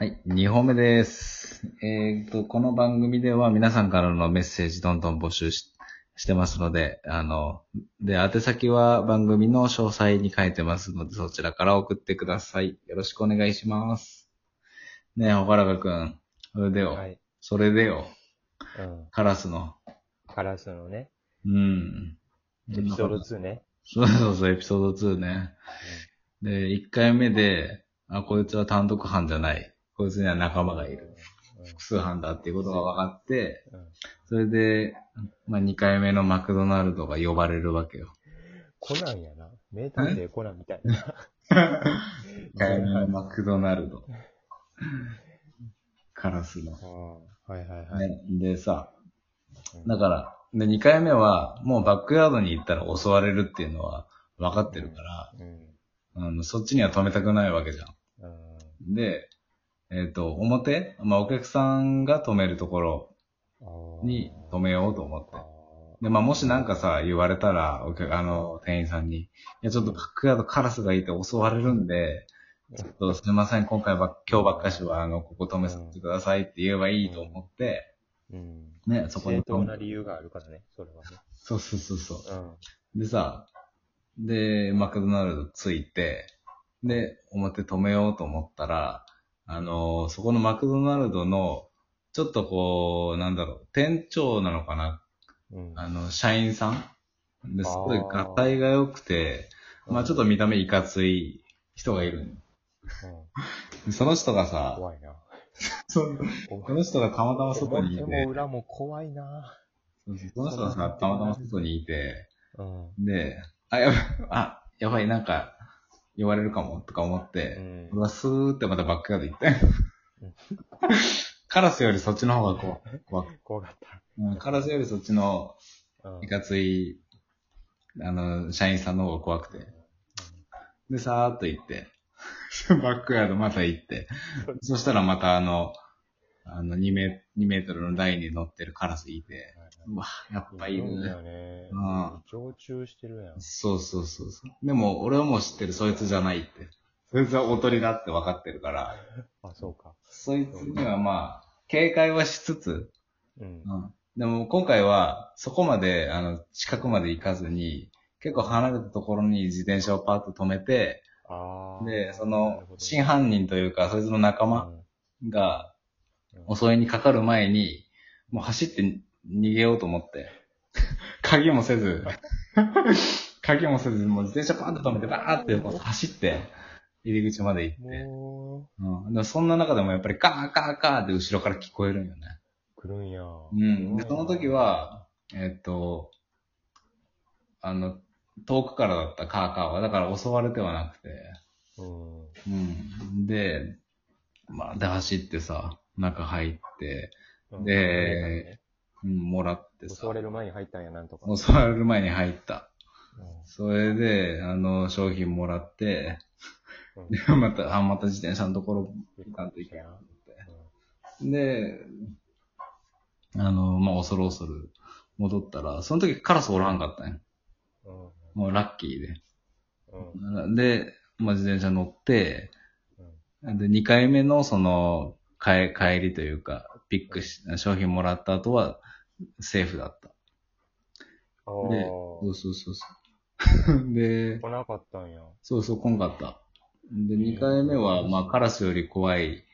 はい、2本目です。えっ、と、この番組では皆さんからのメッセージどんどん募集ししてますので、あの、で、宛先は番組の詳細に書いてますので、そちらから送ってください。よろしくお願いします。ねえ、ほからかくん。それでよ。はい。それでよ。うん。カラスの。カラスのね、うん。エピソード2ね。そうそうそう、エピソード2ね。で、1回目で、あ、こいつは単独犯じゃない。こいつには仲間がいる。複数犯だっていうことが分かって、うん。うんそれで、まあ、2回目のマクドナルドが呼ばれるわけよ。コナンやな。名探偵コナンみたいな。2回目のマクドナルド。カラスの。はいはいはい。ね、でさ、うんだから、で、2回目は、もうバックヤードに行ったら襲われるっていうのは分かってるから、うん。あのそっちには止めたくないわけじゃん。うん。で、えっ、と、表まあ、お客さんが止めるところに止めようと思ってあ。で、まあ、もしなんかさ、言われたら、お客、あの、店員さんに、いや、ちょっとバックヤードカラスがいて襲われるんで、ちょっとすいません、今回ば、今日ばっかしは、あの、ここ止めさせてくださいって言えばいいと思って、ーうん。ね、そこに正当な理由があるからね、それはね。そうそうそうそう。うん。でさ、で、マクドナルド着いて、で、表止めようと思ったら、あのそこのマクドナルドの、ちょっとこう、なんだろう、店長なのかな？うん。あの、社員さん？ですごい合体が良くて、まあちょっと見た目いかつい人がいるのうん。その人がさ、怖いな。そその人がたまたま外にいて、表も裏も怖いな。その人がさ、たまたま外にいて、うん。で、あ、やばい、あ、やばい、なんか、言われるかも、とか思っうて、ん俺はスーってまたバックヤード行って うん。カラスよりそっちの方が怖怖く怖かった。うんカラスよりそっちのうんいかつい、あの、社員さんの方が怖くて。で、さーっと行って、バックヤードまた行って、そしたらまたあの、あの2メ、2メートルの台に乗ってるカラスいて、うわ、やっぱいるんだね。よねうん。常駐してるやん。そうそうそうそう。でも、俺はもう知ってる、そいつじゃないって。そいつはおとりだって分かってるから、あ、そうか。そいつにはまあ、警戒はしつつ、うん。うん。でも今回は、そこまで、あの、近くまで行かずに、結構離れたところに自転車をパッと止めて、ああ。で、その真犯人というか、そいつの仲間うんがうん襲いにかかる前に、もう走って逃げようと思って、鍵もせず、鍵もせず、もう自転車パンと止めて、バーってこう走って、入り口まで行って、もうん。でもそんな中でもやっぱりカーカーカーって後ろから聞こえるんよね。う、来るんや。うん。で、その時は、えっと、あの、遠くからだったカーカーは、だから襲われてはなくて、うん。うん。で、まあ、で、走ってさ、中入って、うんで、うん、もらってさ襲わ、れる前に入ったんや、なんとか。襲われる前に入った。うそれで、あの、商品もらって、んで、また、あ、また自転車のところ行かんといけなって。で、あの、まあ、恐る恐る戻ったら、その時カラスおらんかったんよ。うん。もうラッキーで。うん。で、まあ、自転車乗って、で、2回目のその、帰帰りというか、ピックし、商品もらった後は、セーフだった。あで、あ。そうそうそうそう。で、来なかったんや。そうそう、来んかった。で、2回目は、まあ、カラスより怖い、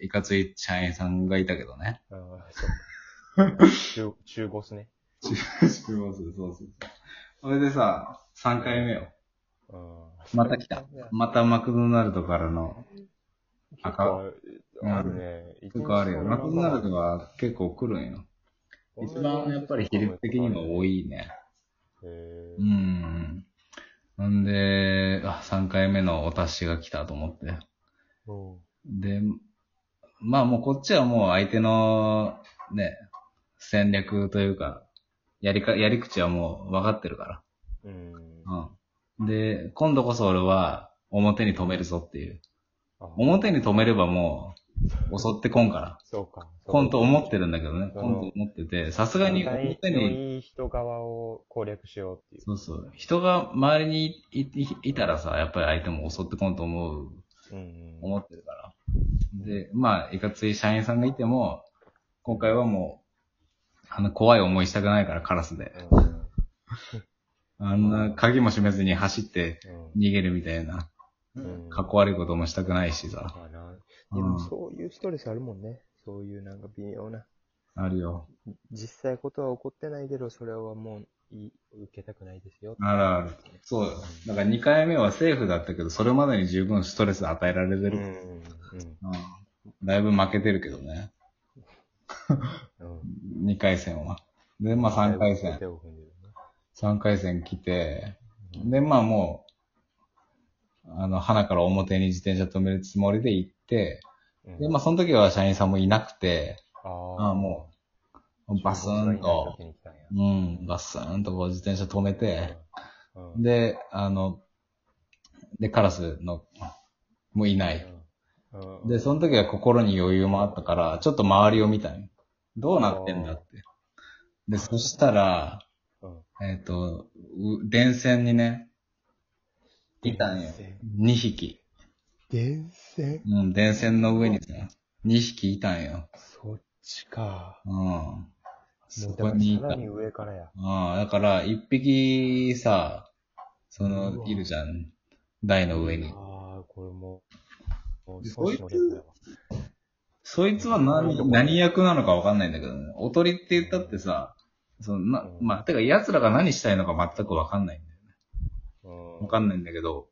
いかつい社員さんがいたけどね。ああ、そうか。中、中ボスね。中そうそうそう。それでさ、3回目よ。うん。また来た。またマクドナルドからの、結構あるね。結構あるよ。マクドナルドが結構来るんよ。一番やっぱり比率的にも多いね。へうん。なんで、あ、3回目のお達しが来たと思って。うん。で、まあもうこっちはもう相手の、ね、戦略というか、やりか、やり口はもう分かってるかうん。ら。うん。で、今度こそ俺は表に止めるぞっていう。あ表に止めればもう、襲ってこんから。そうか。コンと思ってるんだけどね。うんと思ってて、さすがに表に、いい人側を攻略しようっていう。そうそう。人が周りにいいいいたらさ、やっぱり相手も襲ってこんと思う、うん。思ってるから。で、まあ、いかつい社員さんがいても、今回はもう、あの、怖い思いしたくないから、カラスで。うん。あんな、鍵も閉めずに走ってうん。逃げるみたいな、うんかっこ悪いこともしたくないしさ。でもそういうストレスあるもんね。そういうなんか微妙な。あるよ。実際ことは起こってないけど、それはもうい受けたくないですよ。あるある。そうよ。だから2回目はセーフだったけど、それまでに十分ストレス与えられてる。うん。うん。うんだいぶ負けてるけどね。うん。2回戦は。で、まあ3回戦。手を踏んでるね。3回戦来て、で、まあもう、あの、花から表に自転車止めるつもりで行って、うん。で、まあその時は社員さんもいなくて、あああもう、バスーンと、うん、バスーンとこう自転車止めて、うん、で、あの、で、カラスの、もういない。うん、で、その時は心に余裕もあったから、ちょっと周りを見たの。どうなってんだって。で、そしたら、うん、えっ、と、う電線にね、いたんよ。2匹。電線うん、電線の上にさ、2匹いたんよ。そっちか。うん。もそこにいた。さらに上からや。うん、だから、1匹さ、その、いるじゃん。台の上に。ああ、これもう、もうで損しのやつ。そいつは何、何役なのかわかんないんだけどね。おとりって言ったってさ、そのな、うんまあ、てか奴らが何したいのか全くわかんない。わかんないんだけど、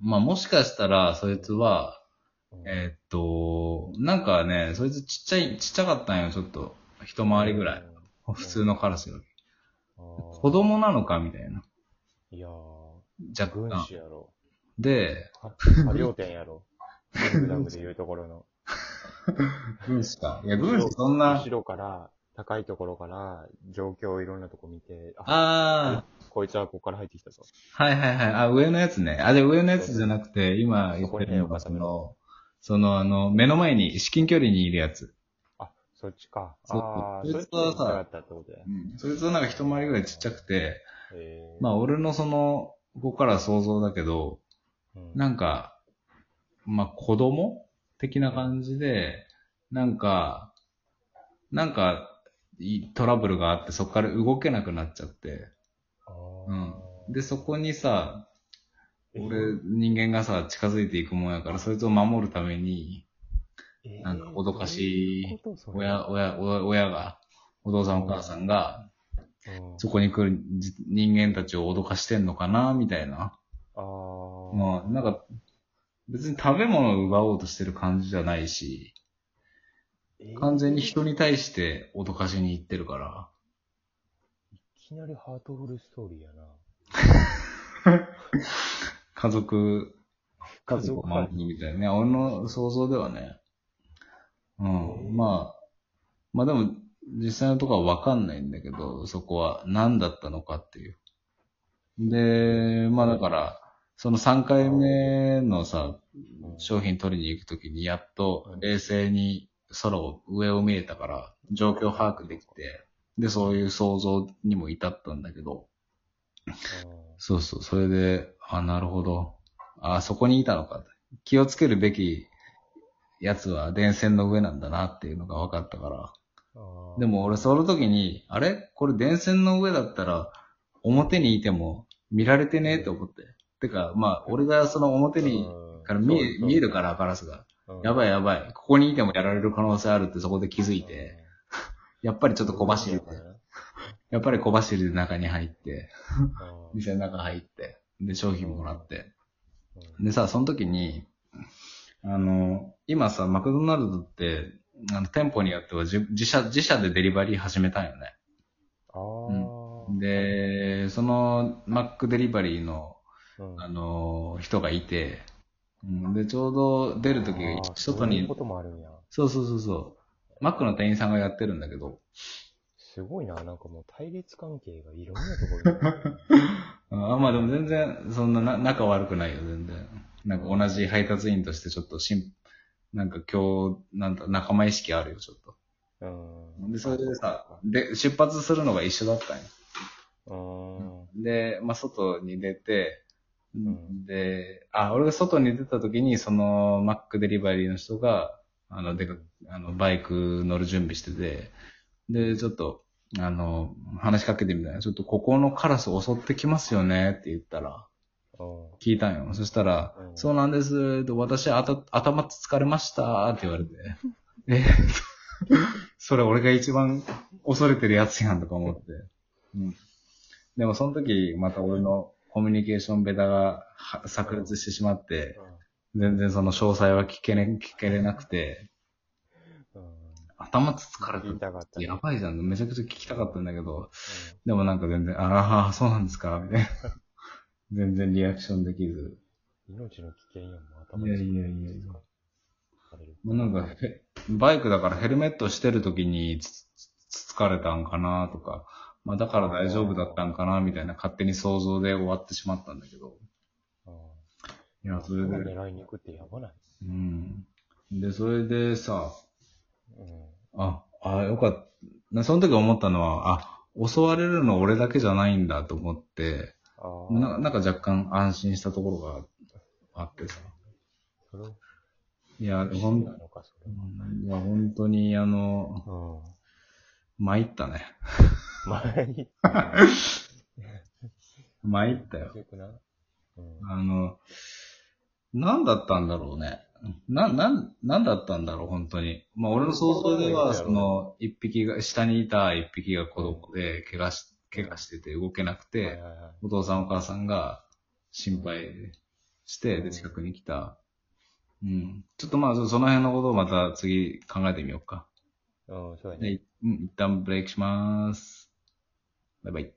まあもしかしたら、そいつは、うんえーっと、なんかね、そいつちっちゃい、ちっちゃかったんよ、ちょっと。一回りぐらい。。普通のカラスより。子子供なのかみたいな。いやー、若干。軍師やろ。で、か過料店やろ。キングダムでいうところの。軍師か。いや、軍師そんな後、ろから、高いところから、状況をいろんなとこ見て、あ、あこいつはここから入ってきたぞ。あ、はいはいはい。あ、上のやつね。あ、で、上のやつじゃなくて、今言ってるのが、その、その、あの、目の前に、至近距離にいるやつ。あ、そっちか。ああ、そいつつはさ。うん。そいつはなんか一回りぐらいちっちゃくて、えーまあ、俺のその、ここから想像だけど、うんなんか、まあ、子供的な感じで、なんか、なんか、いトラブルがあって、そこから動けなくなっちゃって、あうーん。で、そこにさ、えー俺、人間がさ、近づいていくもんやから、そいつを守るために、えーなんか脅かし親、親、親親が、お父さんお母さんが、うんそこに来るじ人間たちを脅かしてんのかな、みたいな。あーまあ、なんか、別に食べ物を奪おうとしてる感じじゃないし、えー完全に人に対して脅かしに行ってるから。いきなりハートフルストーリーやな。家族、家家族族を守るみたいなね。俺の想像ではね。うん。まあ、まあでも、実際のところはわかんないんだけど、そこは何だったのかっていう。で、まあだから、その3回目のさ、商品取りに行くときにやっと冷静に空を、上を見えたから、状況把握できて、で、そういう想像にも至ったんだけど、そうそう、それで、あ、なるほど。あ、そこにいたのか。気をつけるべきやつは電線の上なんだなっていうのが分かったから。うんでも俺その時に、あれ？これ電線の上だったら、表にいても見られてねえって思って。てか、まあ、俺がその表に、から見え、見えるから、カラスが。やばいいやばい。ここにいてもやられる可能性あるってそこで気づいて、やっぱりちょっと小走りで、やっぱり小走りで中に入って、店の中入って、で、商品もらって。でさ、その時に、あの、今さ、マクドナルドって、あの、店舗によっては自自社、自社でデリバリー始めたんよね。あー。で、その、マックデリバリーの、うん。あの、人がいて、うん。で、ちょうど出る時外に。そうそうそうそう、マックの店員さんがやってるんだけど、すごいな、なんかもう対立関係がいろんなところに あまあでも全然、そんなな仲悪くないよ、全然。なんか同じ配達員としてちょっとしん、なんか今日、なんだ、仲間意識あるよ、ちょっと。うん。で、それでさ、で、出発するのが一緒だったんよ。うん。で、まあ、外に出て、んで、あ、俺が外に出た時に、その、マックデリバリーの人が、あの、でか、あの、バイク乗る準備してて、で、ちょっと、あの、話しかけてみたいな。ちょっとここのカラス襲ってきますよねって言ったら、うん。聞いたんよ。そしたら、うんそうなんです。で私あた、頭疲れましたって言われて。えそれ俺が一番恐れてるやつやんとか思って。うん。でもその時、また俺のコミュニケーションベタがは炸裂してしまって、全然その詳細は聞けね、聞けれなくて、うん。頭疲れ言いた。たかったね。やばいじゃん。めちゃくちゃ聞きたかったんだけど、でもなんか全然、ああ、そうなんですかみたいな。全然リアクションできず。うん命の危険やもん、頭いやいやいやいやもうなんかへ、バイクだからヘルメットしてる時につつつつかれたんかなとか、まあだから大丈夫だったんかなみたいな勝手に想像で終わってしまったんだけど。うんいや、それで、狙いに行くってやばない。うん。で、それでさ、うん。あ、あ、よかった。その時思ったのは、あ、襲われるの俺だけじゃないんだと思って、ああ。ななんか若干安心したところがあってさ。それをいや、ほん。いや、本当に、あの、うん。参ったね。参ったよ。強くな。うん。あの、何だったんだろうね。な、なん、なんだったんだろう、本当に。まあ、俺の想像では、その、一匹が、下にいた一匹が子供で、怪我し、怪我してて動けなくはいて、はいはい。お父さんお母さんが心配して、で、近くに来た。うん。ちょっとまあ、その辺のことをまた次考えてみようか。うん、そうやね。で、うん、一旦ブレイクします。バイバイ。